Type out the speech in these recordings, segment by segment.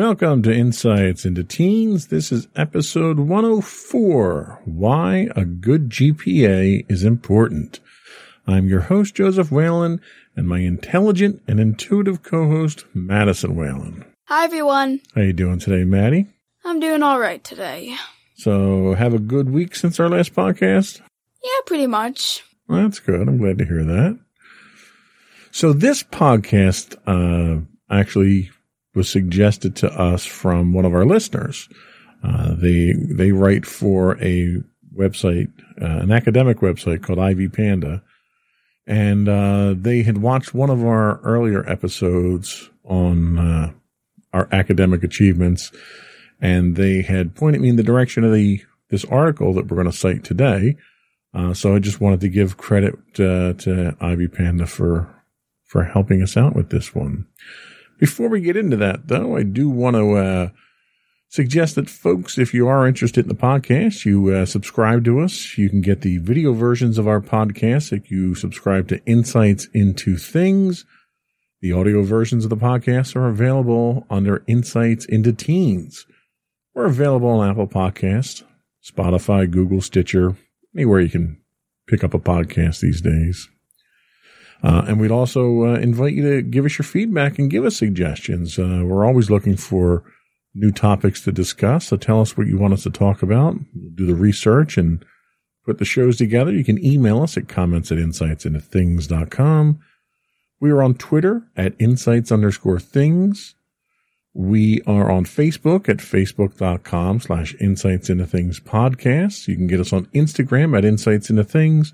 Welcome to Insights into Teens. This is episode 104 Why a Good GPA is Important. I'm your host, Joseph Whalen, and my intelligent and intuitive co host, Madison Whalen. Hi, everyone. How are you doing today, Maddie? I'm doing all right today. So, have a good week since our last podcast? Yeah, pretty much. Well, that's good. I'm glad to hear that. So, this podcast uh, actually was suggested to us from one of our listeners. Uh, they they write for a website, uh, an academic website called Ivy Panda, and uh, they had watched one of our earlier episodes on uh, our academic achievements, and they had pointed me in the direction of the this article that we're going to cite today. Uh, so I just wanted to give credit uh, to Ivy Panda for for helping us out with this one. Before we get into that, though, I do want to uh, suggest that folks, if you are interested in the podcast, you uh, subscribe to us. You can get the video versions of our podcast if you subscribe to Insights into Things. The audio versions of the podcast are available under Insights into Teens. We're available on Apple Podcasts, Spotify, Google, Stitcher, anywhere you can pick up a podcast these days. Uh, and we'd also uh, invite you to give us your feedback and give us suggestions. Uh, we're always looking for new topics to discuss. So tell us what you want us to talk about. We'll do the research and put the shows together. You can email us at comments at insightsintothings.com. We are on Twitter at insights underscore things. We are on Facebook at facebook.com slash insights into things podcast. You can get us on Instagram at insights into things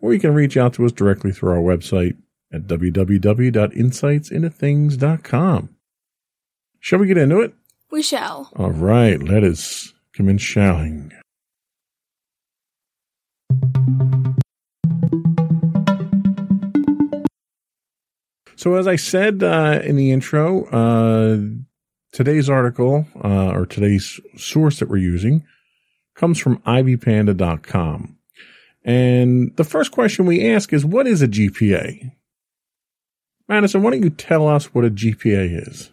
or you can reach out to us directly through our website at www.insightsintothings.com. Shall we get into it? We shall. All right, let us commence shouting. So, as I said uh, in the intro, uh, today's article uh, or today's source that we're using comes from ivypanda.com. And the first question we ask is, what is a GPA? Madison, why don't you tell us what a GPA is?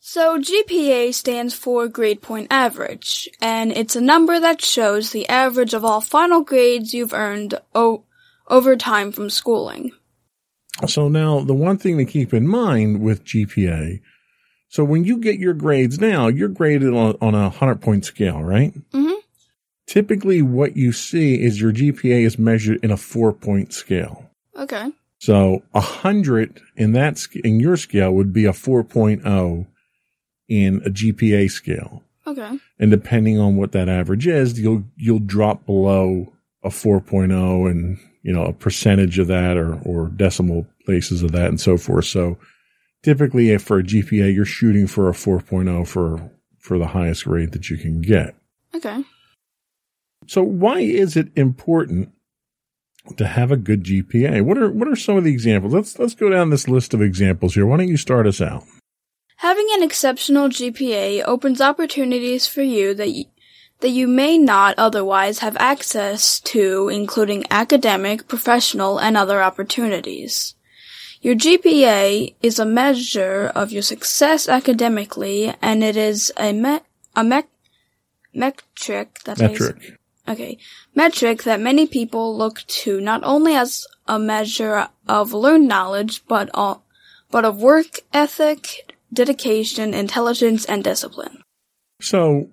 So, GPA stands for grade point average, and it's a number that shows the average of all final grades you've earned o- over time from schooling. So, now the one thing to keep in mind with GPA so when you get your grades now, you're graded on, on a 100 point scale, right? Mm-hmm. Typically, what you see is your GPA is measured in a four point scale. Okay. So a hundred in that in your scale would be a 4.0 in a GPA scale. Okay. And depending on what that average is, you'll you'll drop below a 4.0 and you know a percentage of that or or decimal places of that and so forth. So typically if for a GPA you're shooting for a 4.0 for for the highest grade that you can get. Okay. So why is it important to have a good GPA? What are what are some of the examples? Let's let's go down this list of examples here. Why don't you start us out? Having an exceptional GPA opens opportunities for you that y- that you may not otherwise have access to, including academic, professional, and other opportunities. Your GPA is a measure of your success academically, and it is a me- a me- metric That's Metric. Okay. Metric that many people look to not only as a measure of learned knowledge, but all, but of work ethic, dedication, intelligence, and discipline. So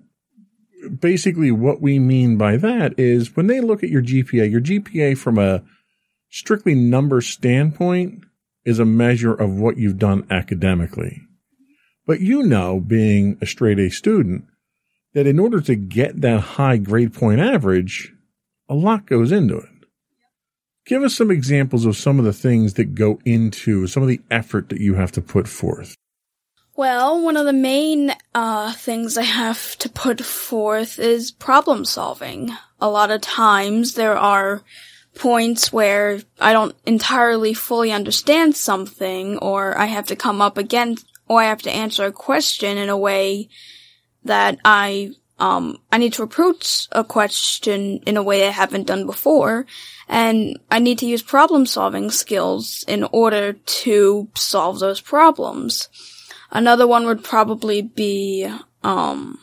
basically what we mean by that is when they look at your GPA, your GPA from a strictly number standpoint is a measure of what you've done academically. But you know, being a straight A student, that in order to get that high grade point average, a lot goes into it. Give us some examples of some of the things that go into some of the effort that you have to put forth. Well, one of the main uh, things I have to put forth is problem solving. A lot of times there are points where I don't entirely fully understand something, or I have to come up against, or I have to answer a question in a way that I um, I need to approach a question in a way I haven't done before, and I need to use problem solving skills in order to solve those problems. Another one would probably be, um,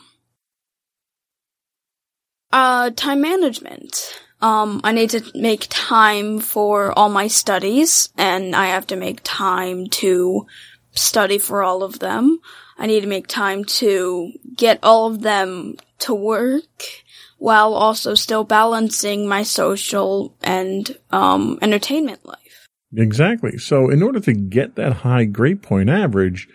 uh, time management. Um, I need to make time for all my studies, and I have to make time to study for all of them. I need to make time to get all of them to work while also still balancing my social and um, entertainment life. Exactly. So, in order to get that high grade point average,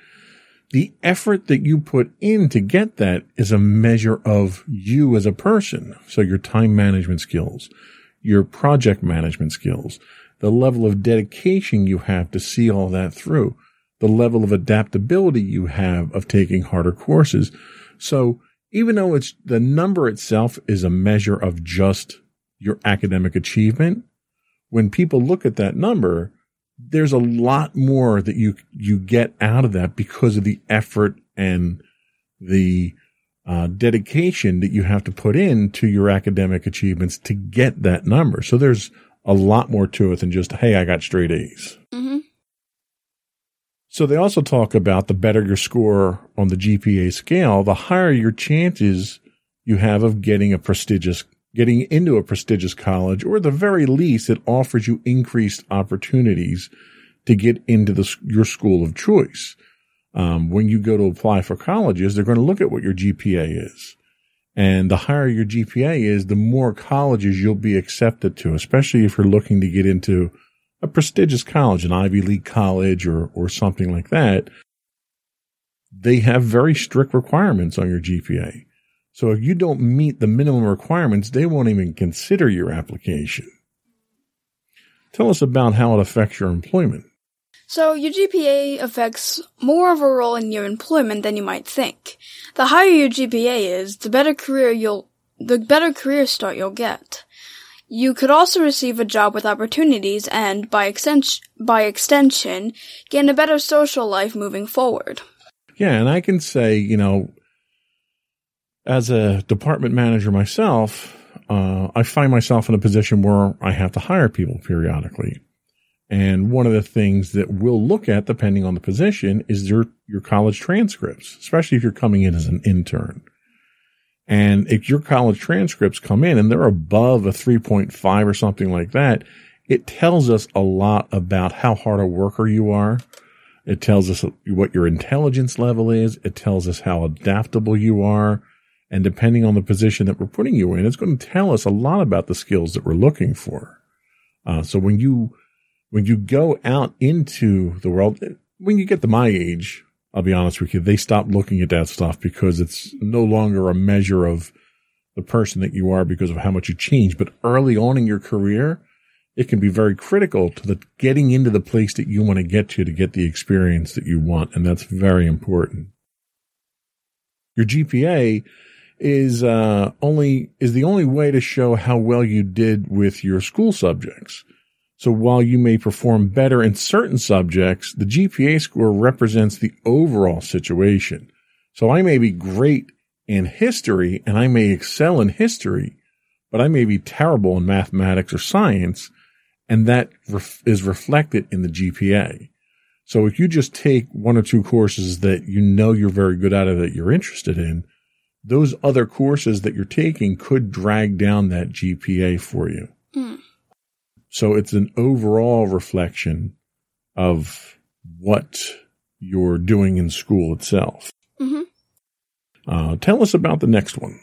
the effort that you put in to get that is a measure of you as a person. So your time management skills, your project management skills, the level of dedication you have to see all that through, the level of adaptability you have of taking harder courses. So even though it's the number itself is a measure of just your academic achievement, when people look at that number, there's a lot more that you you get out of that because of the effort and the uh, dedication that you have to put in to your academic achievements to get that number. So there's a lot more to it than just hey, I got straight A's. Mm-hmm. So they also talk about the better your score on the GPA scale, the higher your chances you have of getting a prestigious getting into a prestigious college, or at the very least, it offers you increased opportunities to get into the, your school of choice. Um, when you go to apply for colleges, they're going to look at what your GPA is. And the higher your GPA is, the more colleges you'll be accepted to, especially if you're looking to get into a prestigious college, an Ivy League college or, or something like that. They have very strict requirements on your GPA. So if you don't meet the minimum requirements, they won't even consider your application. Tell us about how it affects your employment. So your GPA affects more of a role in your employment than you might think. The higher your GPA is, the better career you'll the better career start you'll get. You could also receive a job with opportunities and, by extension, by extension, gain a better social life moving forward. Yeah, and I can say, you know, as a department manager myself, uh, I find myself in a position where I have to hire people periodically. And one of the things that we'll look at, depending on the position, is your, your college transcripts, especially if you're coming in as an intern. And if your college transcripts come in and they're above a 3.5 or something like that, it tells us a lot about how hard a worker you are. It tells us what your intelligence level is. It tells us how adaptable you are. And depending on the position that we're putting you in, it's going to tell us a lot about the skills that we're looking for. Uh, so when you, when you go out into the world, when you get to my age, I'll be honest with you, they stop looking at that stuff because it's no longer a measure of the person that you are because of how much you change. But early on in your career, it can be very critical to the getting into the place that you want to get to to get the experience that you want. And that's very important. Your GPA is uh, only is the only way to show how well you did with your school subjects. So while you may perform better in certain subjects, the GPA score represents the overall situation. So I may be great in history and I may excel in history, but I may be terrible in mathematics or science, and that ref- is reflected in the GPA. So if you just take one or two courses that you know you're very good at or that you're interested in, those other courses that you're taking could drag down that GPA for you. Mm. So it's an overall reflection of what you're doing in school itself. Mm-hmm. Uh, tell us about the next one.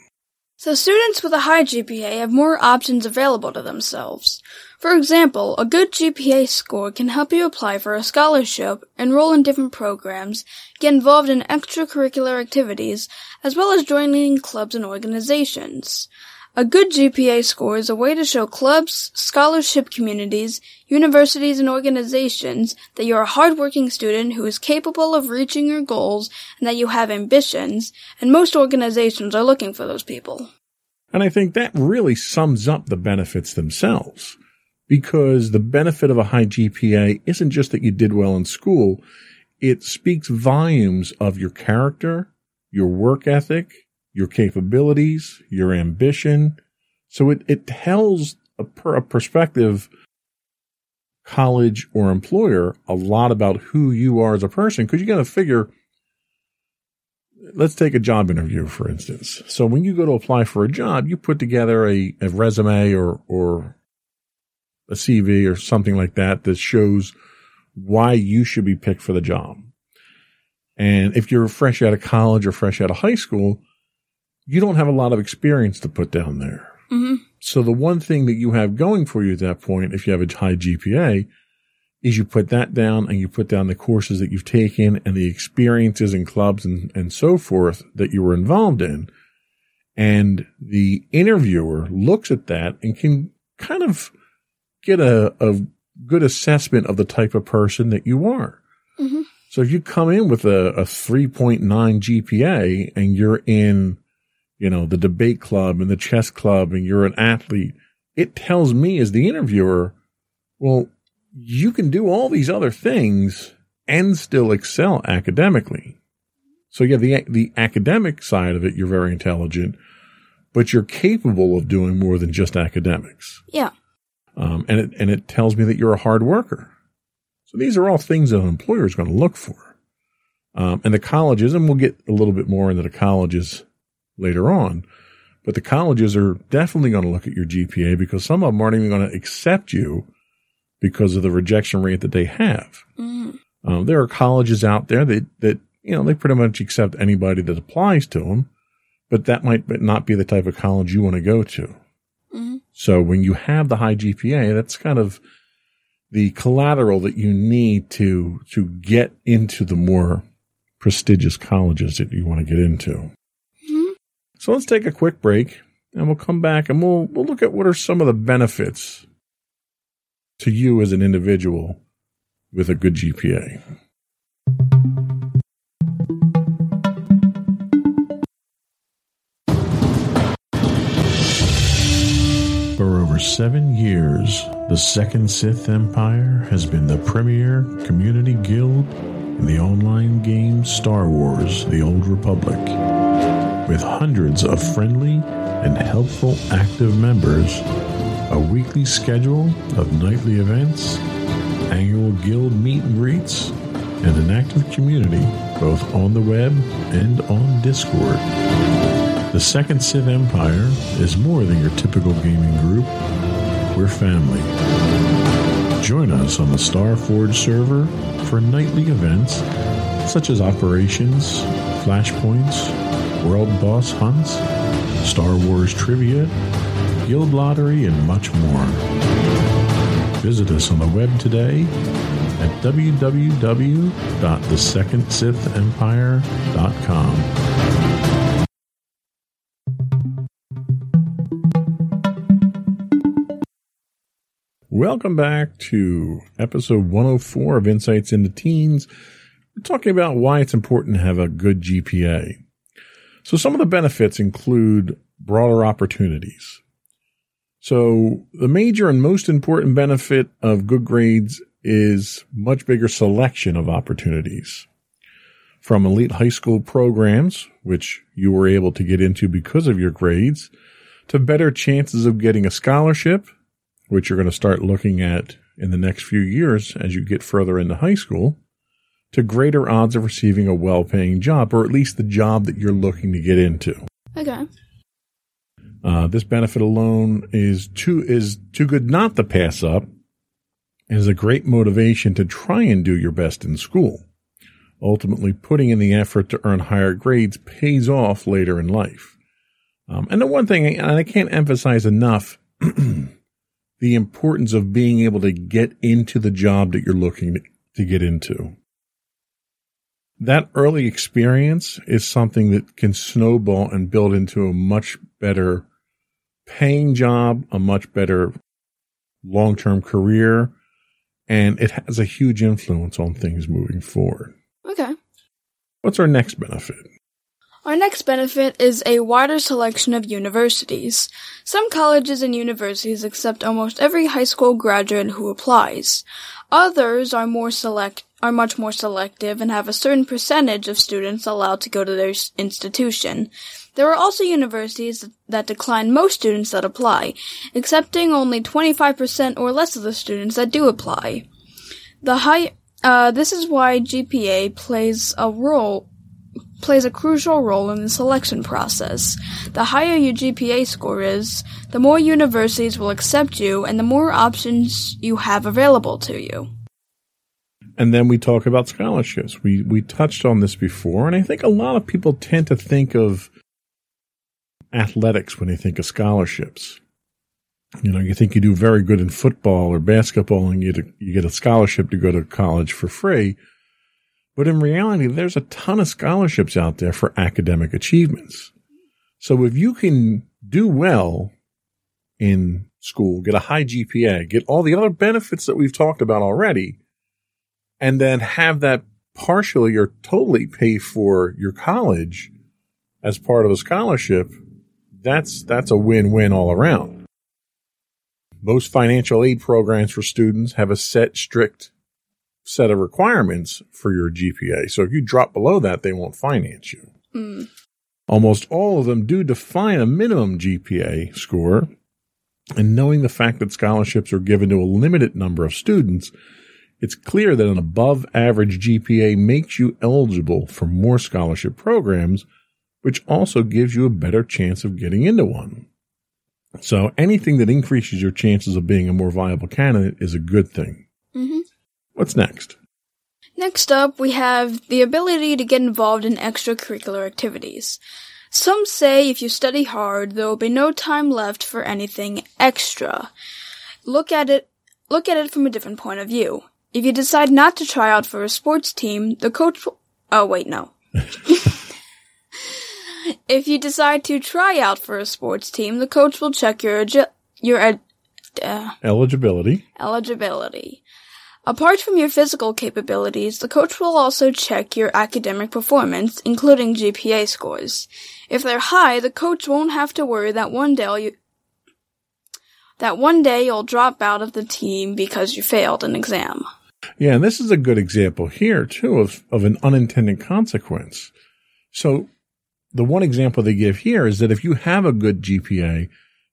So students with a high GPA have more options available to themselves. For example, a good GPA score can help you apply for a scholarship, enroll in different programs, get involved in extracurricular activities, as well as joining clubs and organizations. A good GPA score is a way to show clubs, scholarship communities, universities, and organizations that you're a hardworking student who is capable of reaching your goals and that you have ambitions, and most organizations are looking for those people. And I think that really sums up the benefits themselves because the benefit of a high GPA isn't just that you did well in school. It speaks volumes of your character, your work ethic, your capabilities, your ambition. So it, it tells a, per, a prospective college or employer a lot about who you are as a person because you got to figure let's take a job interview for instance so when you go to apply for a job you put together a, a resume or or a cv or something like that that shows why you should be picked for the job and if you're fresh out of college or fresh out of high school you don't have a lot of experience to put down there. Mm-hmm. So the one thing that you have going for you at that point, if you have a high GPA, is you put that down and you put down the courses that you've taken and the experiences and clubs and, and so forth that you were involved in. And the interviewer looks at that and can kind of get a, a good assessment of the type of person that you are. Mm-hmm. So if you come in with a, a 3.9 GPA and you're in you know, the debate club and the chess club and you're an athlete, it tells me as the interviewer, well, you can do all these other things and still excel academically. So yeah, the, the academic side of it, you're very intelligent, but you're capable of doing more than just academics. Yeah. Um, and it, and it tells me that you're a hard worker. So these are all things that an employer is going to look for. Um, and the colleges, and we'll get a little bit more into the colleges later on. But the colleges are definitely going to look at your GPA because some of them aren't even going to accept you because of the rejection rate that they have. Mm. Um, there are colleges out there that, that, you know, they pretty much accept anybody that applies to them, but that might not be the type of college you want to go to. Mm. So when you have the high GPA, that's kind of the collateral that you need to, to get into the more prestigious colleges that you want to get into. So let's take a quick break and we'll come back and we'll, we'll look at what are some of the benefits to you as an individual with a good GPA. For over seven years, the Second Sith Empire has been the premier community guild in the online game Star Wars The Old Republic with hundreds of friendly and helpful active members, a weekly schedule of nightly events, annual guild meet and greets, and an active community both on the web and on Discord. The Second Sith Empire is more than your typical gaming group. We're family. Join us on the Starforge server for nightly events such as operations, flashpoints, world boss hunts, Star Wars trivia, guild lottery, and much more. Visit us on the web today at www.thesecondsithempire.com. Welcome back to episode 104 of Insights into Teens. We're talking about why it's important to have a good GPA. So some of the benefits include broader opportunities. So the major and most important benefit of good grades is much bigger selection of opportunities from elite high school programs, which you were able to get into because of your grades, to better chances of getting a scholarship, which you're going to start looking at in the next few years as you get further into high school, to greater odds of receiving a well paying job, or at least the job that you're looking to get into. Okay. Uh, this benefit alone is too is too good not to pass up, and is a great motivation to try and do your best in school. Ultimately, putting in the effort to earn higher grades pays off later in life. Um, and the one thing, and I can't emphasize enough, the importance of being able to get into the job that you're looking to, to get into. That early experience is something that can snowball and build into a much better paying job, a much better long term career, and it has a huge influence on things moving forward. Okay. What's our next benefit? Our next benefit is a wider selection of universities. Some colleges and universities accept almost every high school graduate who applies. Others are more select are much more selective and have a certain percentage of students allowed to go to their institution. There are also universities that decline most students that apply, accepting only 25% or less of the students that do apply. The high uh, this is why GPA plays a role plays a crucial role in the selection process. The higher your GPA score is, the more universities will accept you and the more options you have available to you. And then we talk about scholarships. We we touched on this before, and I think a lot of people tend to think of athletics when they think of scholarships. You know, you think you do very good in football or basketball, and you get you get a scholarship to go to college for free. But in reality, there's a ton of scholarships out there for academic achievements. So if you can do well in school, get a high GPA, get all the other benefits that we've talked about already, and then have that partially or totally pay for your college as part of a scholarship, that's that's a win-win all around. Most financial aid programs for students have a set strict set of requirements for your GPA. So if you drop below that, they won't finance you. Mm. Almost all of them do define a minimum GPA score. And knowing the fact that scholarships are given to a limited number of students, it's clear that an above average GPA makes you eligible for more scholarship programs, which also gives you a better chance of getting into one. So anything that increases your chances of being a more viable candidate is a good thing. Mm-hmm. What's next? Next up, we have the ability to get involved in extracurricular activities. Some say if you study hard, there will be no time left for anything extra. Look at it, look at it from a different point of view. If you decide not to try out for a sports team, the coach will, oh wait, no. if you decide to try out for a sports team, the coach will check your, your, uh, eligibility. Eligibility. Apart from your physical capabilities, the coach will also check your academic performance, including GPA scores. If they're high, the coach won't have to worry that one day you, that one day you'll drop out of the team because you failed an exam. Yeah, and this is a good example here too of, of an unintended consequence. So the one example they give here is that if you have a good GPA,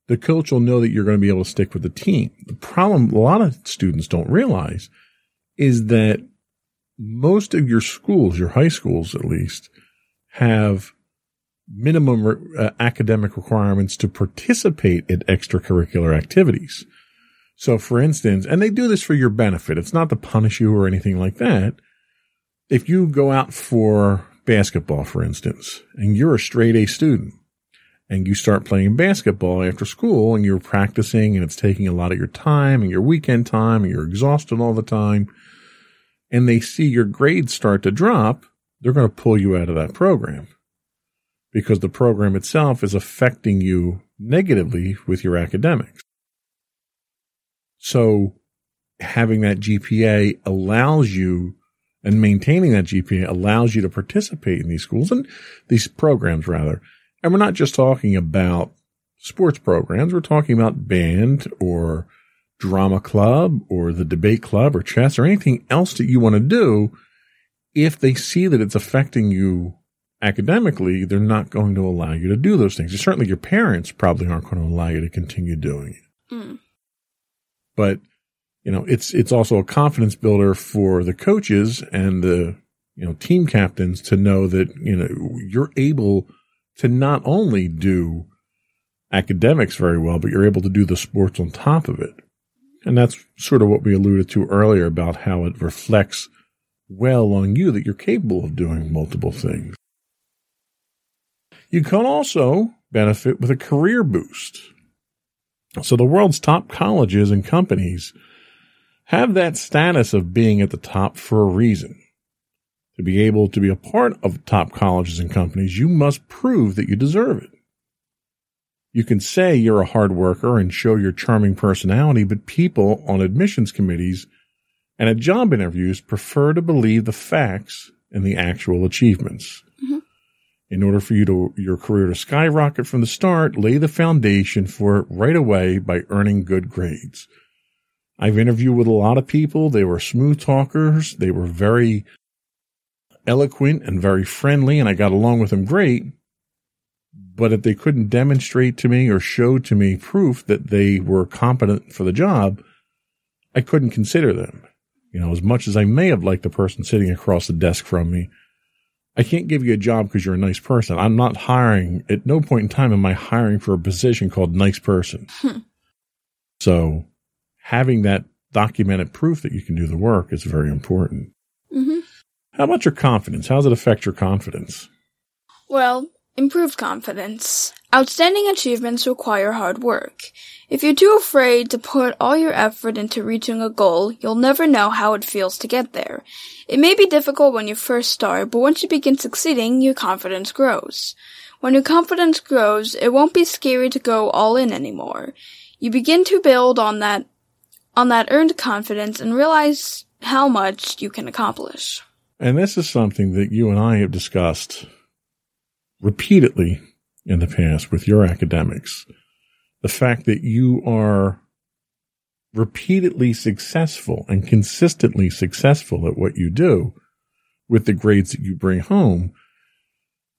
the coach will know that you're going to be able to stick with the team. The problem a lot of students don't realize is that most of your schools, your high schools at least, have minimum re- uh, academic requirements to participate in extracurricular activities. So for instance, and they do this for your benefit. It's not to punish you or anything like that. If you go out for basketball, for instance, and you're a straight A student, and you start playing basketball after school and you're practicing and it's taking a lot of your time and your weekend time and you're exhausted all the time and they see your grades start to drop, they're going to pull you out of that program because the program itself is affecting you negatively with your academics. So having that GPA allows you and maintaining that GPA allows you to participate in these schools and these programs rather and we're not just talking about sports programs. We're talking about band or drama club or the debate club or chess or anything else that you want to do. If they see that it's affecting you academically, they're not going to allow you to do those things. certainly your parents probably aren't going to allow you to continue doing it. Mm. But, you know, it's, it's also a confidence builder for the coaches and the, you know, team captains to know that, you know, you're able to not only do academics very well, but you're able to do the sports on top of it. And that's sort of what we alluded to earlier about how it reflects well on you that you're capable of doing multiple things. You can also benefit with a career boost. So the world's top colleges and companies have that status of being at the top for a reason. To be able to be a part of top colleges and companies, you must prove that you deserve it. You can say you're a hard worker and show your charming personality, but people on admissions committees and at job interviews prefer to believe the facts and the actual achievements. Mm-hmm. In order for you to, your career to skyrocket from the start, lay the foundation for it right away by earning good grades. I've interviewed with a lot of people. They were smooth talkers. They were very eloquent and very friendly, and I got along with them great. But if they couldn't demonstrate to me or show to me proof that they were competent for the job, I couldn't consider them. You know, as much as I may have liked the person sitting across the desk from me, I can't give you a job because you're a nice person. I'm not hiring at no point in time am I hiring for a position called nice person. Hmm. So having that documented proof that you can do the work is very important. Mm-hmm. How about your confidence? How does it affect your confidence? Well, improved confidence. Outstanding achievements require hard work. If you're too afraid to put all your effort into reaching a goal, you'll never know how it feels to get there. It may be difficult when you first start, but once you begin succeeding, your confidence grows. When your confidence grows, it won't be scary to go all in anymore. You begin to build on that on that earned confidence and realize how much you can accomplish. And this is something that you and I have discussed repeatedly in the past with your academics. The fact that you are repeatedly successful and consistently successful at what you do with the grades that you bring home,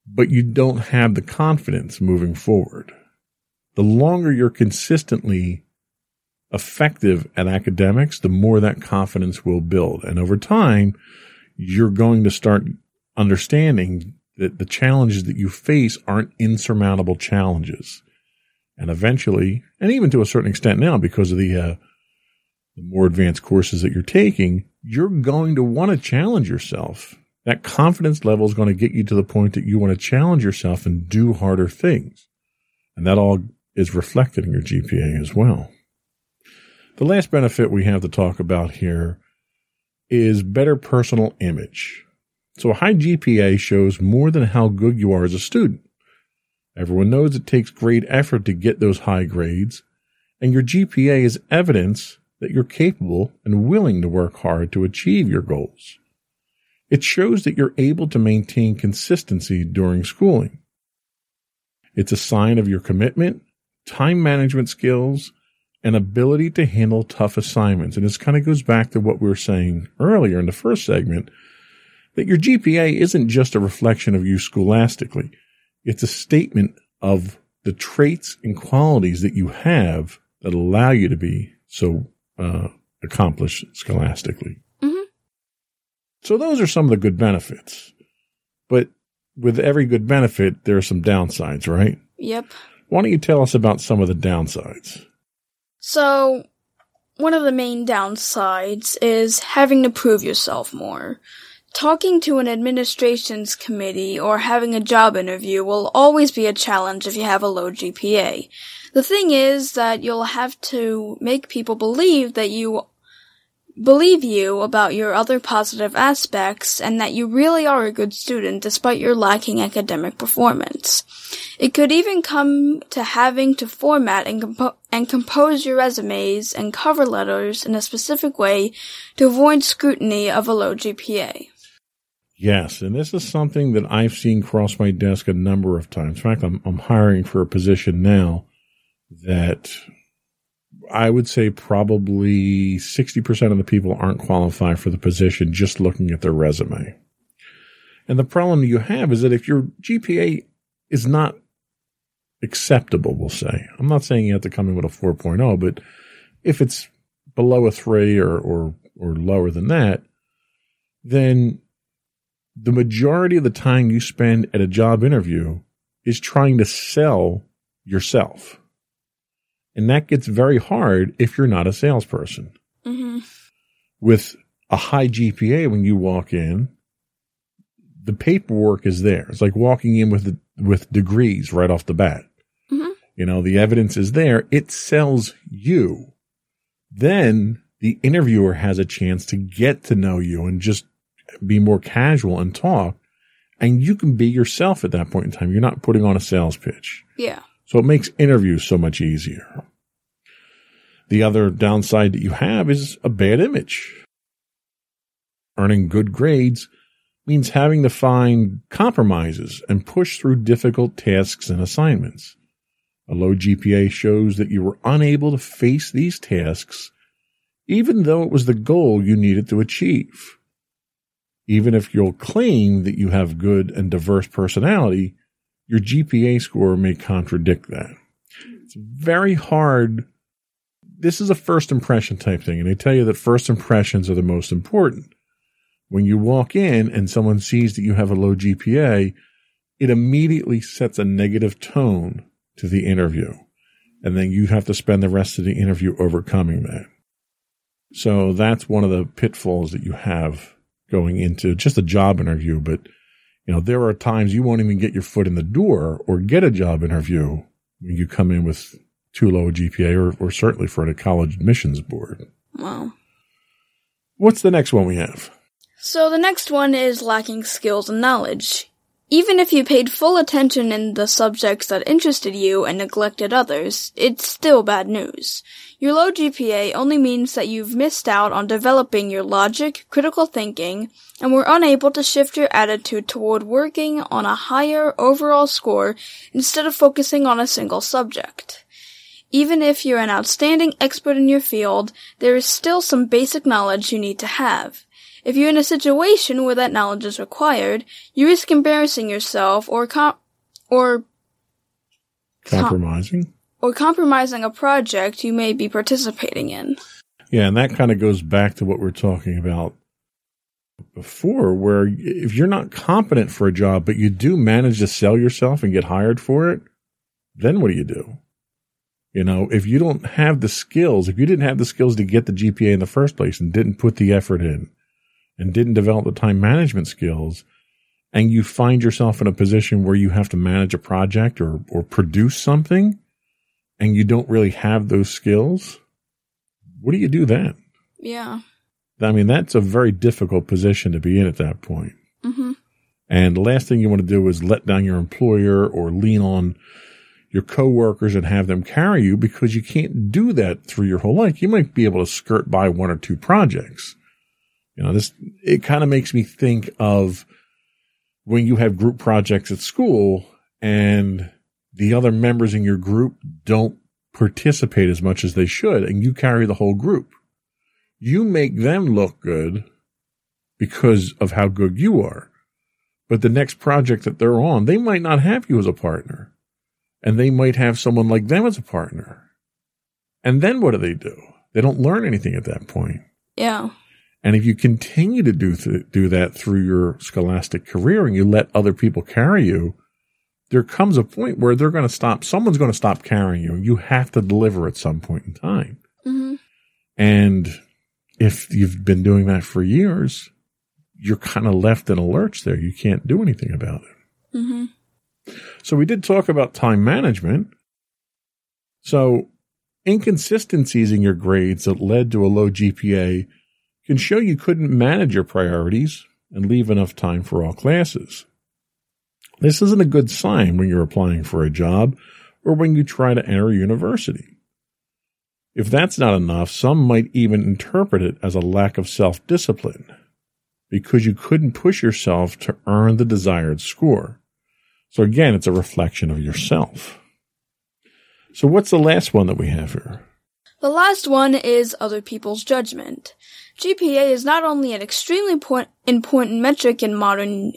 but you don't have the confidence moving forward. The longer you're consistently effective at academics, the more that confidence will build. And over time, you're going to start understanding that the challenges that you face aren't insurmountable challenges. And eventually, and even to a certain extent now, because of the, uh, the more advanced courses that you're taking, you're going to want to challenge yourself. That confidence level is going to get you to the point that you want to challenge yourself and do harder things. And that all is reflected in your GPA as well. The last benefit we have to talk about here is better personal image. So a high GPA shows more than how good you are as a student. Everyone knows it takes great effort to get those high grades, and your GPA is evidence that you're capable and willing to work hard to achieve your goals. It shows that you're able to maintain consistency during schooling. It's a sign of your commitment, time management skills, and ability to handle tough assignments. And this kind of goes back to what we were saying earlier in the first segment that your GPA isn't just a reflection of you scholastically. It's a statement of the traits and qualities that you have that allow you to be so uh, accomplished scholastically. Mm-hmm. So those are some of the good benefits. But with every good benefit, there are some downsides, right? Yep. Why don't you tell us about some of the downsides? So, one of the main downsides is having to prove yourself more. Talking to an administrations committee or having a job interview will always be a challenge if you have a low GPA. The thing is that you'll have to make people believe that you believe you about your other positive aspects and that you really are a good student despite your lacking academic performance. It could even come to having to format and, compo- and compose your resumes and cover letters in a specific way to avoid scrutiny of a low GPA. Yes, and this is something that I've seen cross my desk a number of times. In fact, I'm, I'm hiring for a position now that I would say probably 60% of the people aren't qualified for the position just looking at their resume. And the problem you have is that if your GPA is not acceptable, we'll say, I'm not saying you have to come in with a 4.0, but if it's below a three or, or, or lower than that, then the majority of the time you spend at a job interview is trying to sell yourself. And that gets very hard if you're not a salesperson. Mm-hmm. With a high GPA, when you walk in, the paperwork is there. It's like walking in with with degrees right off the bat. Mhm. You know, the evidence is there. It sells you. Then the interviewer has a chance to get to know you and just be more casual and talk. And you can be yourself at that point in time. You're not putting on a sales pitch. Yeah. So it makes interviews so much easier. The other downside that you have is a bad image. Earning good grades means having to find compromises and push through difficult tasks and assignments. A low GPA shows that you were unable to face these tasks, even though it was the goal you needed to achieve. Even if you'll claim that you have good and diverse personality, your GPA score may contradict that. It's very hard. This is a first impression type thing, and they tell you that first impressions are the most important. When you walk in and someone sees that you have a low GPA, it immediately sets a negative tone to the interview. And then you have to spend the rest of the interview overcoming that. So that's one of the pitfalls that you have going into just a job interview. But, you know, there are times you won't even get your foot in the door or get a job interview when you come in with too low a GPA or, or certainly for a college admissions board. Wow. What's the next one we have? So the next one is lacking skills and knowledge. Even if you paid full attention in the subjects that interested you and neglected others, it's still bad news. Your low GPA only means that you've missed out on developing your logic, critical thinking, and were unable to shift your attitude toward working on a higher overall score instead of focusing on a single subject. Even if you're an outstanding expert in your field, there is still some basic knowledge you need to have. If you're in a situation where that knowledge is required, you risk embarrassing yourself or com- or Compromising? or compromising a project you may be participating in. Yeah, and that kind of goes back to what we are talking about before, where if you're not competent for a job, but you do manage to sell yourself and get hired for it, then what do you do? You know, if you don't have the skills, if you didn't have the skills to get the GPA in the first place and didn't put the effort in and didn't develop the time management skills, and you find yourself in a position where you have to manage a project or, or produce something and you don't really have those skills, what do you do then? Yeah. I mean, that's a very difficult position to be in at that point. Mhm. And the last thing you want to do is let down your employer or lean on your coworkers and have them carry you because you can't do that through your whole life. You might be able to skirt by one or two projects. You know, this, it kind of makes me think of when you have group projects at school and the other members in your group don't participate as much as they should and you carry the whole group. You make them look good because of how good you are. But the next project that they're on, they might not have you as a partner and they might have someone like them as a partner. And then what do they do? They don't learn anything at that point. Yeah. And if you continue to do th- do that through your scholastic career and you let other people carry you, there comes a point where they're going to stop. Someone's going to stop carrying you. You have to deliver at some point in time. Mhm. And if you've been doing that for years, you're kind of left in a lurch there. You can't do anything about it. Mhm. So we did talk about time management. So inconsistencies in your grades that led to a low GPA can show you couldn't manage your priorities and leave enough time for all classes. This isn't a good sign when you're applying for a job or when you try to enter university. If that's not enough, some might even interpret it as a lack of self discipline because you couldn't push yourself to earn the desired score. So again, it's a reflection of yourself. So what's the last one that we have here? The last one is other people's judgment. GPA is not only an extremely important metric in modern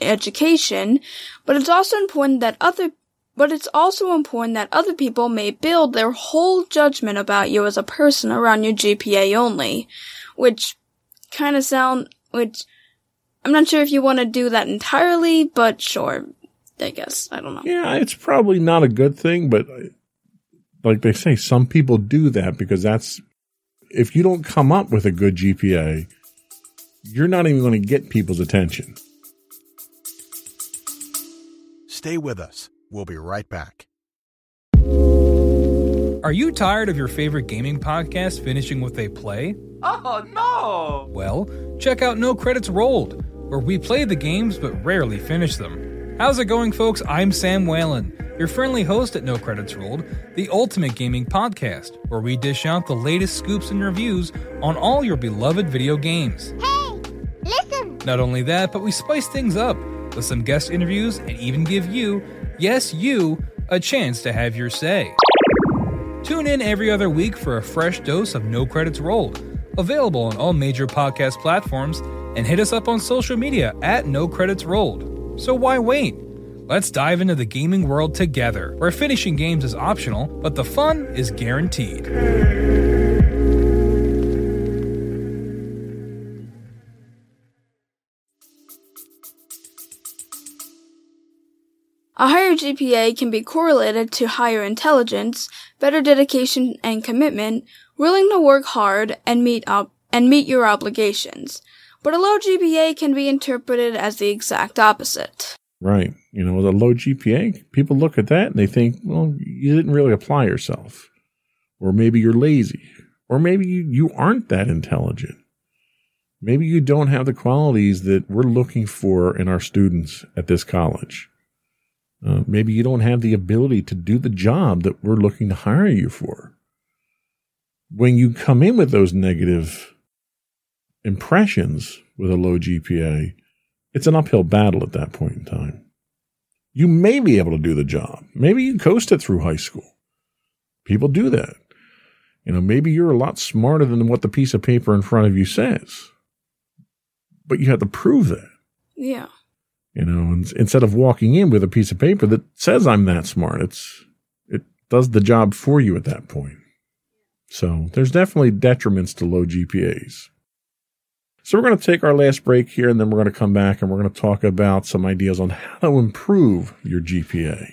education, but it's also important that other but it's also important that other people may build their whole judgment about you as a person around your GPA only, which kind of sound which I'm not sure if you want to do that entirely, but sure, I guess I don't know. Yeah, it's probably not a good thing, but like they say, some people do that because that's if you don't come up with a good GPA, you're not even going to get people's attention. Stay with us. We'll be right back. Are you tired of your favorite gaming podcast finishing with a play? Oh, no! Well, check out No Credits Rolled, where we play the games but rarely finish them. How's it going, folks? I'm Sam Whalen, your friendly host at No Credits Rolled, the ultimate gaming podcast, where we dish out the latest scoops and reviews on all your beloved video games. Hey, listen! Not only that, but we spice things up with some guest interviews and even give you, yes, you, a chance to have your say. Tune in every other week for a fresh dose of No Credits Rolled, available on all major podcast platforms, and hit us up on social media at No Credits Rolled. So why wait? Let's dive into the gaming world together, where finishing games is optional, but the fun is guaranteed. A higher GPA can be correlated to higher intelligence, better dedication and commitment, willing to work hard and meet up and meet your obligations. But a low GPA can be interpreted as the exact opposite. Right. You know, with a low GPA, people look at that and they think, well, you didn't really apply yourself. Or maybe you're lazy. Or maybe you, you aren't that intelligent. Maybe you don't have the qualities that we're looking for in our students at this college. Uh, maybe you don't have the ability to do the job that we're looking to hire you for. When you come in with those negative impressions with a low GPA, it's an uphill battle at that point in time. You may be able to do the job. Maybe you coast it through high school. People do that. You know, maybe you're a lot smarter than what the piece of paper in front of you says, but you have to prove that. Yeah. You know, and instead of walking in with a piece of paper that says I'm that smart, it's it does the job for you at that point. So there's definitely detriments to low GPAs. So we're going to take our last break here and then we're going to come back and we're going to talk about some ideas on how to improve your GPA.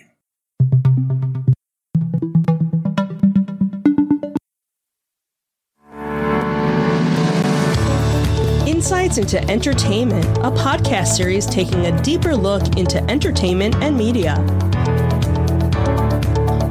Insights into Entertainment, a podcast series taking a deeper look into entertainment and media.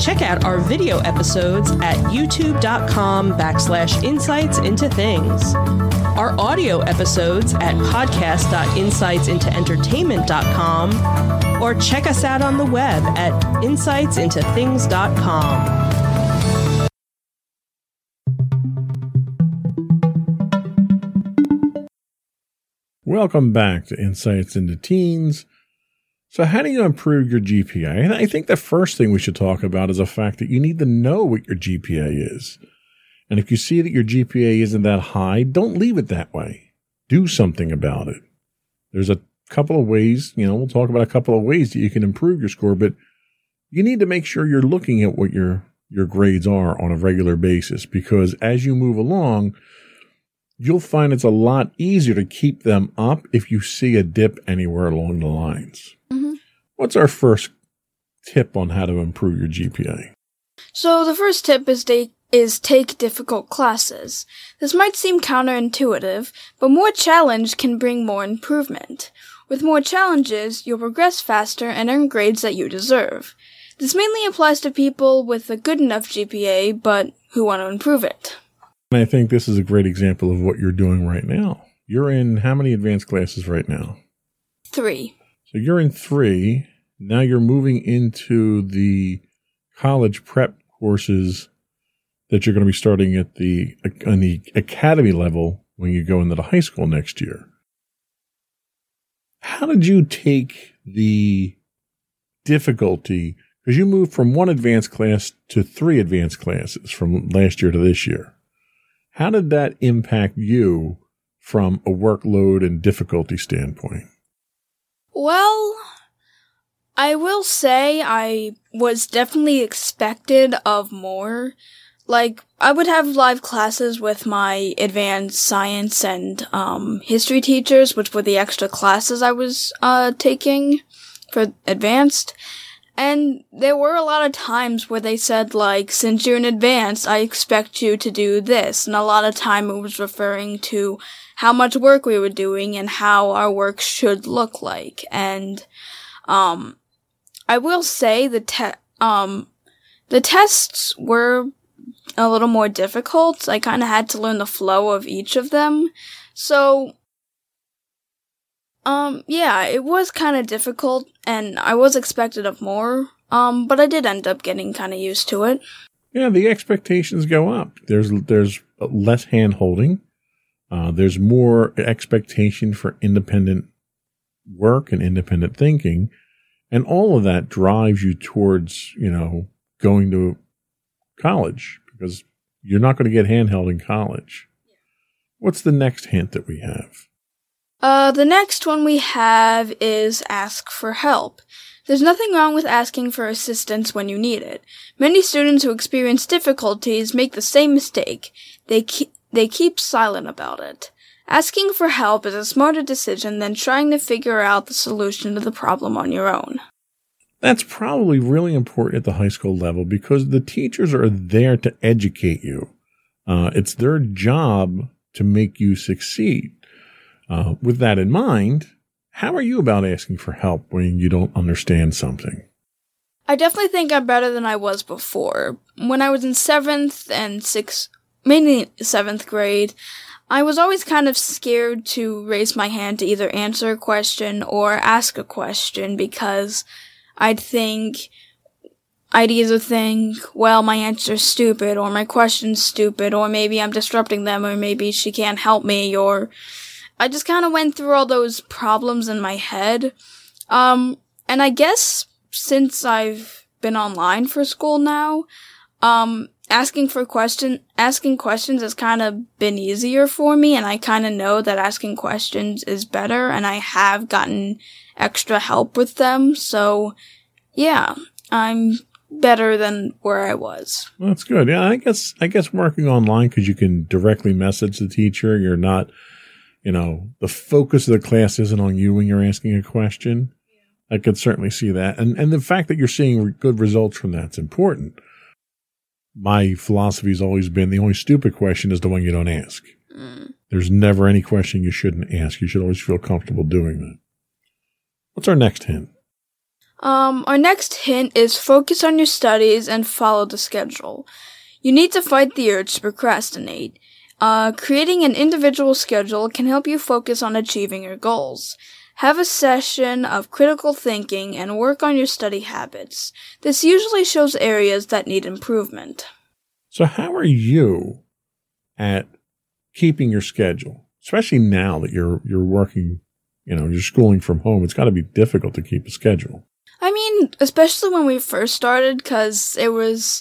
Check out our video episodes at youtube.com backslash insights into things. Our audio episodes at podcast.insightsintoentertainment.com or check us out on the web at insightsintothings.com. Welcome back to Insights into Teens. So, how do you improve your GPA? And I think the first thing we should talk about is the fact that you need to know what your GPA is. And if you see that your GPA isn't that high, don't leave it that way. Do something about it. There's a couple of ways, you know, we'll talk about a couple of ways that you can improve your score, but you need to make sure you're looking at what your your grades are on a regular basis because as you move along, you'll find it's a lot easier to keep them up if you see a dip anywhere along the lines. Mm-hmm. What's our first tip on how to improve your GPA? So the first tip is take is take difficult classes. This might seem counterintuitive, but more challenge can bring more improvement. With more challenges, you'll progress faster and earn grades that you deserve. This mainly applies to people with a good enough GPA, but who want to improve it. And I think this is a great example of what you're doing right now. You're in how many advanced classes right now? Three. So you're in three. Now you're moving into the college prep courses that you're going to be starting at the on the academy level when you go into the high school next year. How did you take the difficulty? Because you moved from one advanced class to three advanced classes from last year to this year. How did that impact you from a workload and difficulty standpoint? Well, I will say I was definitely expected of more. Like, I would have live classes with my advanced science and, um, history teachers, which were the extra classes I was, uh, taking for advanced. And there were a lot of times where they said, like, since you're in advance, I expect you to do this. And a lot of time it was referring to how much work we were doing and how our work should look like. And, um, I will say the te- um, the tests were a little more difficult. I kind of had to learn the flow of each of them. So, um, yeah, it was kind of difficult and I was expected of more. Um, but I did end up getting kind of used to it. Yeah, the expectations go up. There's there's less hand holding. Uh, there's more expectation for independent work and independent thinking, and all of that drives you towards you know going to college because you're not going to get handheld in college. What's the next hint that we have? Uh, the next one we have is ask for help. There's nothing wrong with asking for assistance when you need it. Many students who experience difficulties make the same mistake. They keep, they keep silent about it. Asking for help is a smarter decision than trying to figure out the solution to the problem on your own. That's probably really important at the high school level because the teachers are there to educate you. Uh, it's their job to make you succeed. Uh, with that in mind, how are you about asking for help when you don't understand something? I definitely think I'm better than I was before. When I was in seventh and sixth, mainly seventh grade, I was always kind of scared to raise my hand to either answer a question or ask a question because I'd think, I'd either think, well, my answer's stupid, or my question's stupid, or maybe I'm disrupting them, or maybe she can't help me, or I just kind of went through all those problems in my head. Um, and I guess since I've been online for school now, um, asking for question, asking questions has kind of been easier for me, and I kind of know that asking questions is better, and I have gotten extra help with them. So, yeah, I'm better than where I was. That's good. Yeah, I guess I guess working online because you can directly message the teacher. You're not, you know, the focus of the class isn't on you when you're asking a question. I could certainly see that, and and the fact that you're seeing good results from that's important. My philosophy has always been the only stupid question is the one you don't ask. Mm. There's never any question you shouldn't ask. You should always feel comfortable doing that. What's our next hint? Um, our next hint is focus on your studies and follow the schedule. You need to fight the urge to procrastinate. Uh, creating an individual schedule can help you focus on achieving your goals. Have a session of critical thinking and work on your study habits. This usually shows areas that need improvement. So how are you at keeping your schedule? Especially now that you're, you're working you know, you're schooling from home. It's got to be difficult to keep a schedule. I mean, especially when we first started, because it was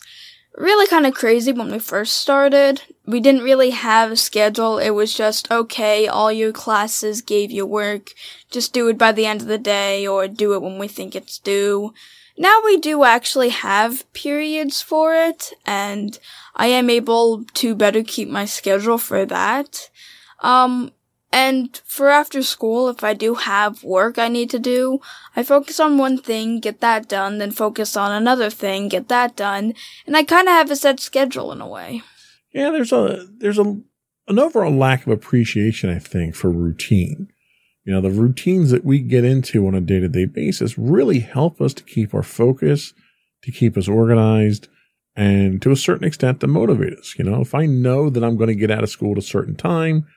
really kind of crazy when we first started. We didn't really have a schedule. It was just, okay, all your classes gave you work. Just do it by the end of the day or do it when we think it's due. Now we do actually have periods for it and I am able to better keep my schedule for that. Um, and for after school, if I do have work I need to do, I focus on one thing, get that done, then focus on another thing, get that done, and I kind of have a set schedule in a way. Yeah, there's a there's a an overall lack of appreciation, I think, for routine. You know, the routines that we get into on a day to day basis really help us to keep our focus, to keep us organized, and to a certain extent to motivate us. You know, if I know that I'm going to get out of school at a certain time,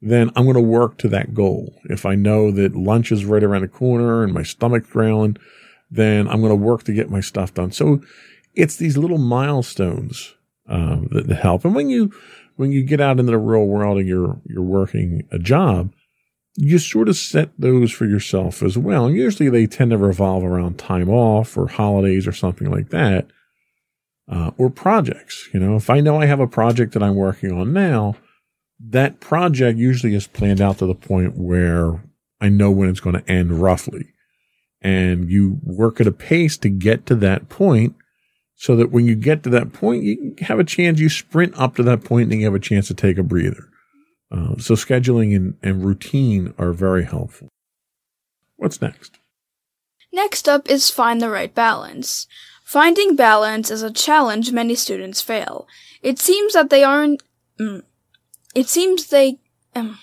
then I'm going to work to that goal. If I know that lunch is right around the corner and my stomach's growling, then I'm going to work to get my stuff done. So it's these little milestones uh, that, that help. And when you when you get out into the real world and you're you're working a job, you sort of set those for yourself as well. And usually they tend to revolve around time off or holidays or something like that, uh, or projects. You know, if I know I have a project that I'm working on now, that project usually is planned out to the point where I know when it's going to end roughly. and you work at a pace to get to that point so that when you get to that point, you have a chance, you sprint up to that point and you have a chance to take a breather. Uh, so scheduling and, and routine are very helpful. What's next? Next up is find the right balance. Finding balance is a challenge many students fail. It seems that they aren't. Mm, it seems they. Um,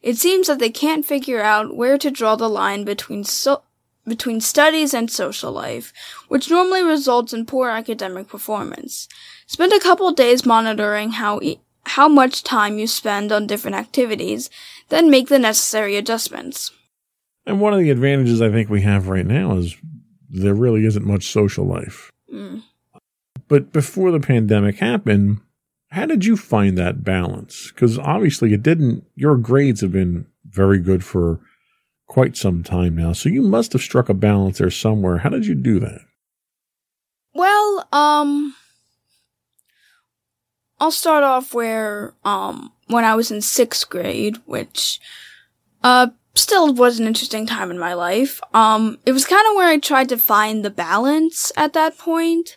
it seems that they can't figure out where to draw the line between so, between studies and social life, which normally results in poor academic performance. Spend a couple days monitoring how e- how much time you spend on different activities, then make the necessary adjustments. And one of the advantages I think we have right now is there really isn't much social life. Mm. But before the pandemic happened, how did you find that balance? Because obviously it didn't, your grades have been very good for quite some time now. So you must have struck a balance there somewhere. How did you do that? Well, um, I'll start off where, um, when I was in sixth grade, which, uh, still was an interesting time in my life. Um, it was kind of where I tried to find the balance at that point.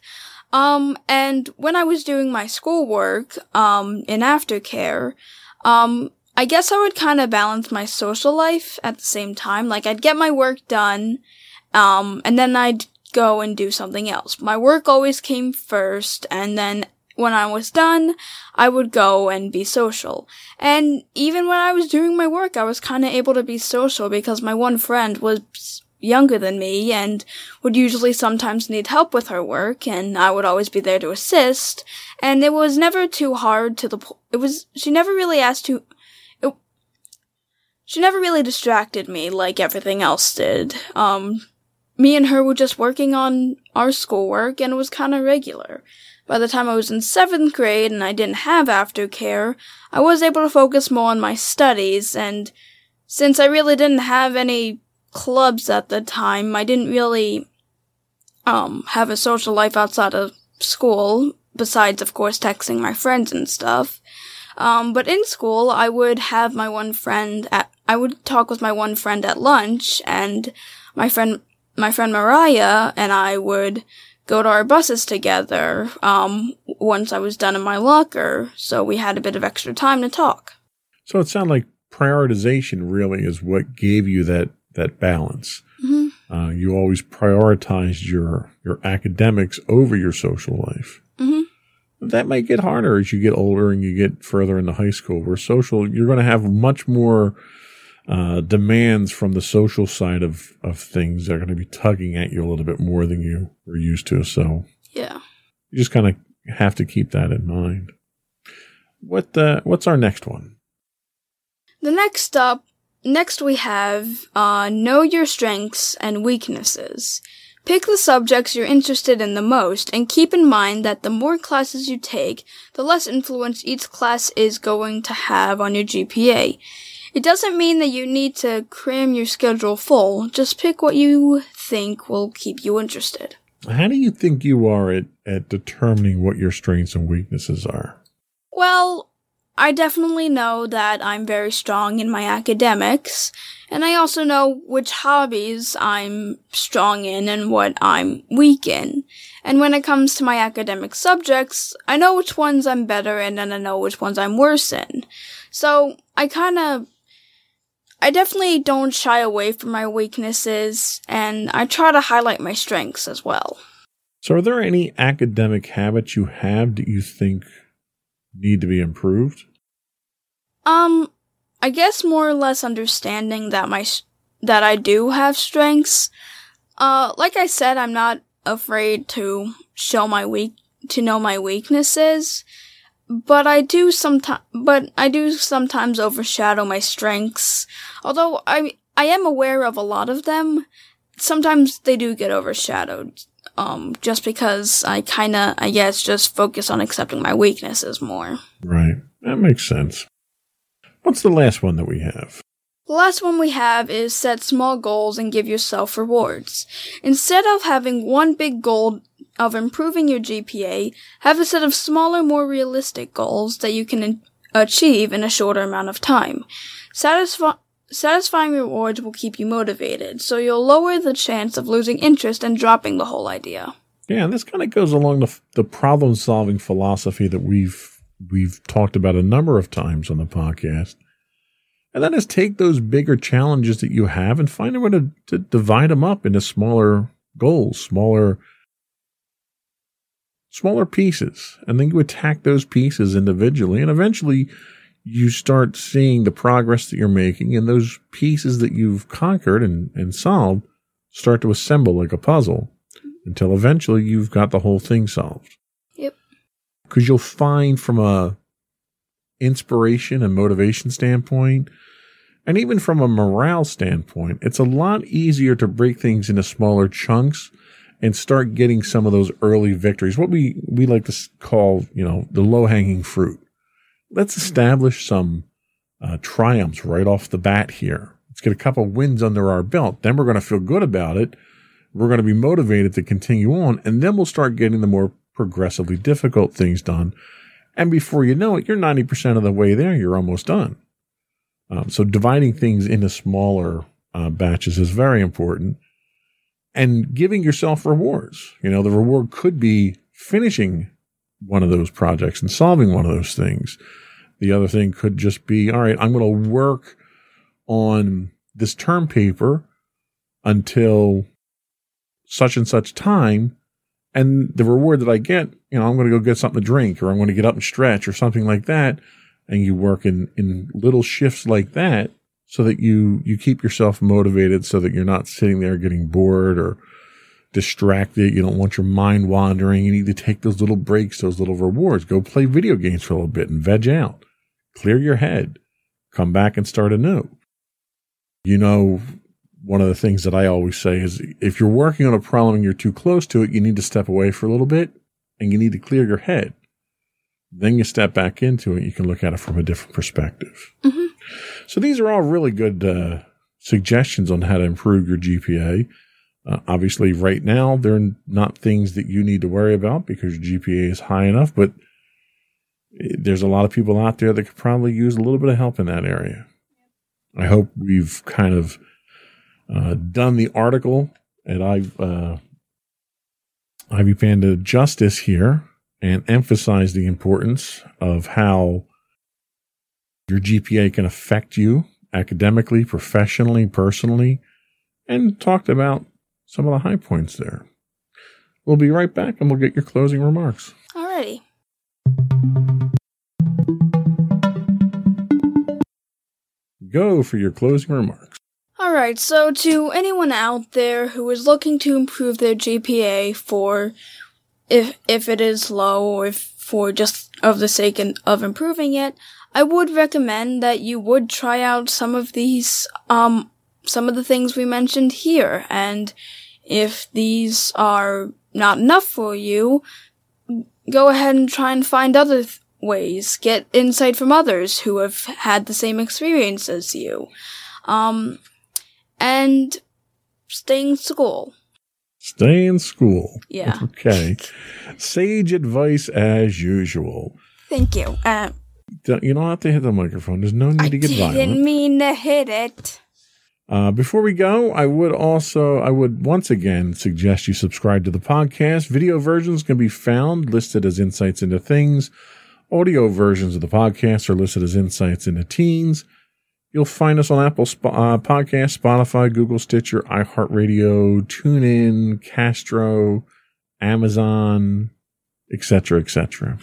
Um, and when I was doing my schoolwork, um, in aftercare, um, I guess I would kind of balance my social life at the same time. Like I'd get my work done, um, and then I'd go and do something else. My work always came first, and then when I was done, I would go and be social. And even when I was doing my work, I was kind of able to be social because my one friend was younger than me and would usually sometimes need help with her work and I would always be there to assist. And it was never too hard to the, po- it was, she never really asked to, it, she never really distracted me like everything else did. Um, me and her were just working on our schoolwork and it was kind of regular. By the time I was in seventh grade and I didn't have aftercare, I was able to focus more on my studies and since I really didn't have any clubs at the time, I didn't really, um, have a social life outside of school, besides, of course, texting my friends and stuff. Um, but in school, I would have my one friend at, I would talk with my one friend at lunch and my friend, my friend Mariah and I would go to our buses together, um, once I was done in my locker. So we had a bit of extra time to talk. So it sounded like prioritization really is what gave you that, that balance. Mm-hmm. Uh, you always prioritized your, your academics over your social life. Mm-hmm. That might get harder as you get older and you get further into high school where social, you're going to have much more, uh, demands from the social side of, of things are going to be tugging at you a little bit more than you were used to. So Yeah. you just kind of have to keep that in mind. What, uh, what's our next one? The next up, next we have, uh, know your strengths and weaknesses. Pick the subjects you're interested in the most and keep in mind that the more classes you take, the less influence each class is going to have on your GPA. It doesn't mean that you need to cram your schedule full, just pick what you think will keep you interested. How do you think you are at, at determining what your strengths and weaknesses are? Well, I definitely know that I'm very strong in my academics, and I also know which hobbies I'm strong in and what I'm weak in. And when it comes to my academic subjects, I know which ones I'm better in and I know which ones I'm worse in. So, I kinda, I definitely don't shy away from my weaknesses, and I try to highlight my strengths as well. So are there any academic habits you have that you think need to be improved? Um, I guess more or less understanding that my that I do have strengths. Uh, like I said, I'm not afraid to show my weak to know my weaknesses, but I do sometimes but I do sometimes overshadow my strengths. Although I I am aware of a lot of them, sometimes they do get overshadowed. Um, just because I kinda, I guess, just focus on accepting my weaknesses more. Right. That makes sense. What's the last one that we have? The last one we have is set small goals and give yourself rewards. Instead of having one big goal of improving your GPA, have a set of smaller, more realistic goals that you can achieve in a shorter amount of time. Satisfi- satisfying rewards will keep you motivated, so you'll lower the chance of losing interest and dropping the whole idea. Yeah, this kind of goes along the the problem solving philosophy that we've we've talked about a number of times on the podcast. And that is take those bigger challenges that you have and find a way to, to divide them up into smaller goals, smaller smaller pieces. And then you attack those pieces individually and eventually you start seeing the progress that you're making and those pieces that you've conquered and, and solved start to assemble like a puzzle until eventually you've got the whole thing solved. Yep. Because you'll find from a inspiration and motivation standpoint, and even from a morale standpoint, it's a lot easier to break things into smaller chunks and start getting some of those early victories. What we, we like to call, you know, the low hanging fruit. Let's establish some uh, triumphs right off the bat here. Let's get a couple wins under our belt. Then we're going to feel good about it. We're going to be motivated to continue on. And then we'll start getting the more progressively difficult things done. And before you know it, you're 90% of the way there. You're almost done. Um, so dividing things into smaller uh, batches is very important and giving yourself rewards. You know, the reward could be finishing one of those projects and solving one of those things. The other thing could just be, all right, I'm going to work on this term paper until such and such time. And the reward that I get, you know, I'm going to go get something to drink or I'm going to get up and stretch or something like that. And you work in, in little shifts like that so that you, you keep yourself motivated so that you're not sitting there getting bored or distracted. You don't want your mind wandering. You need to take those little breaks, those little rewards. Go play video games for a little bit and veg out. Clear your head. Come back and start anew. You know, one of the things that I always say is if you're working on a problem and you're too close to it, you need to step away for a little bit and you need to clear your head. Then you step back into it. You can look at it from a different perspective. Mm-hmm. So these are all really good uh, suggestions on how to improve your GPA. Uh, obviously, right now, they're not things that you need to worry about because your GPA is high enough, but there's a lot of people out there that could probably use a little bit of help in that area. I hope we've kind of uh, done the article and I've, uh, Ivy Panda Justice here and emphasized the importance of how your GPA can affect you academically, professionally, personally, and talked about some of the high points there. We'll be right back and we'll get your closing remarks. Alrighty. Go for your closing remarks. Alright, so to anyone out there who is looking to improve their GPA for if if it is low or if for just of the sake of improving it, I would recommend that you would try out some of these um some of the things we mentioned here and if these are not enough for you, go ahead and try and find other th- ways. Get insight from others who have had the same experience as you. Um, and stay in school. Stay in school. Yeah. Okay. Sage advice as usual. Thank you. Uh, Don't- You don't have to hit the microphone. There's no need I to get violent. I didn't mean to hit it. Uh, before we go, I would also, I would once again suggest you subscribe to the podcast. Video versions can be found listed as insights into things. Audio versions of the podcast are listed as insights into teens. You'll find us on Apple Sp- uh, Podcast, Spotify, Google, Stitcher, iHeartRadio, TuneIn, Castro, Amazon, etc., etc.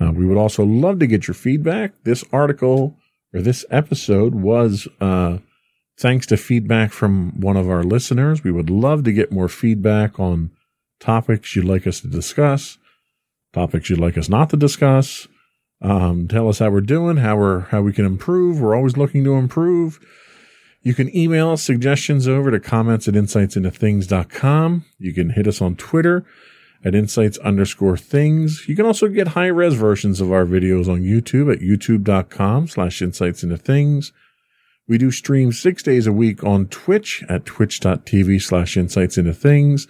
Uh, we would also love to get your feedback. This article or this episode was uh, thanks to feedback from one of our listeners. We would love to get more feedback on topics you'd like us to discuss, topics you'd like us not to discuss. Um, tell us how we're doing, how we're how we can improve. We're always looking to improve. You can email suggestions over to comments at insightsintothings.com. You can hit us on Twitter at insights underscore things. You can also get high res versions of our videos on YouTube at youtube.com slash insights into things. We do stream six days a week on Twitch at twitch.tv slash insights into things.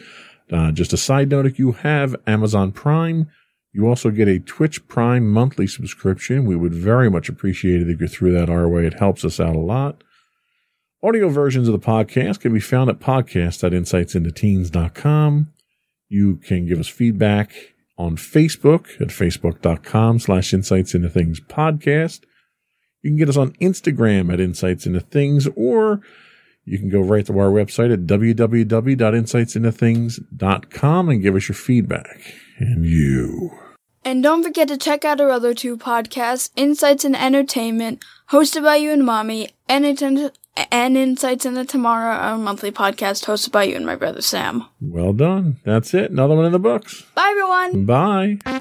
Uh, just a side note, if you have Amazon Prime, you also get a Twitch Prime monthly subscription. We would very much appreciate it if you threw that our way. It helps us out a lot. Audio versions of the podcast can be found at podcast.insightsintoteens.com. You can give us feedback on Facebook at facebook.com slash insights into things podcast. You can get us on Instagram at insights into things, or you can go right to our website at www.insightsintothings.com and give us your feedback. And you. And don't forget to check out our other two podcasts, Insights and Entertainment, hosted by you and Mommy, and, Inten- and Insights into Tomorrow, our monthly podcast hosted by you and my brother Sam. Well done. That's it. Another one in the books. Bye, everyone! Bye.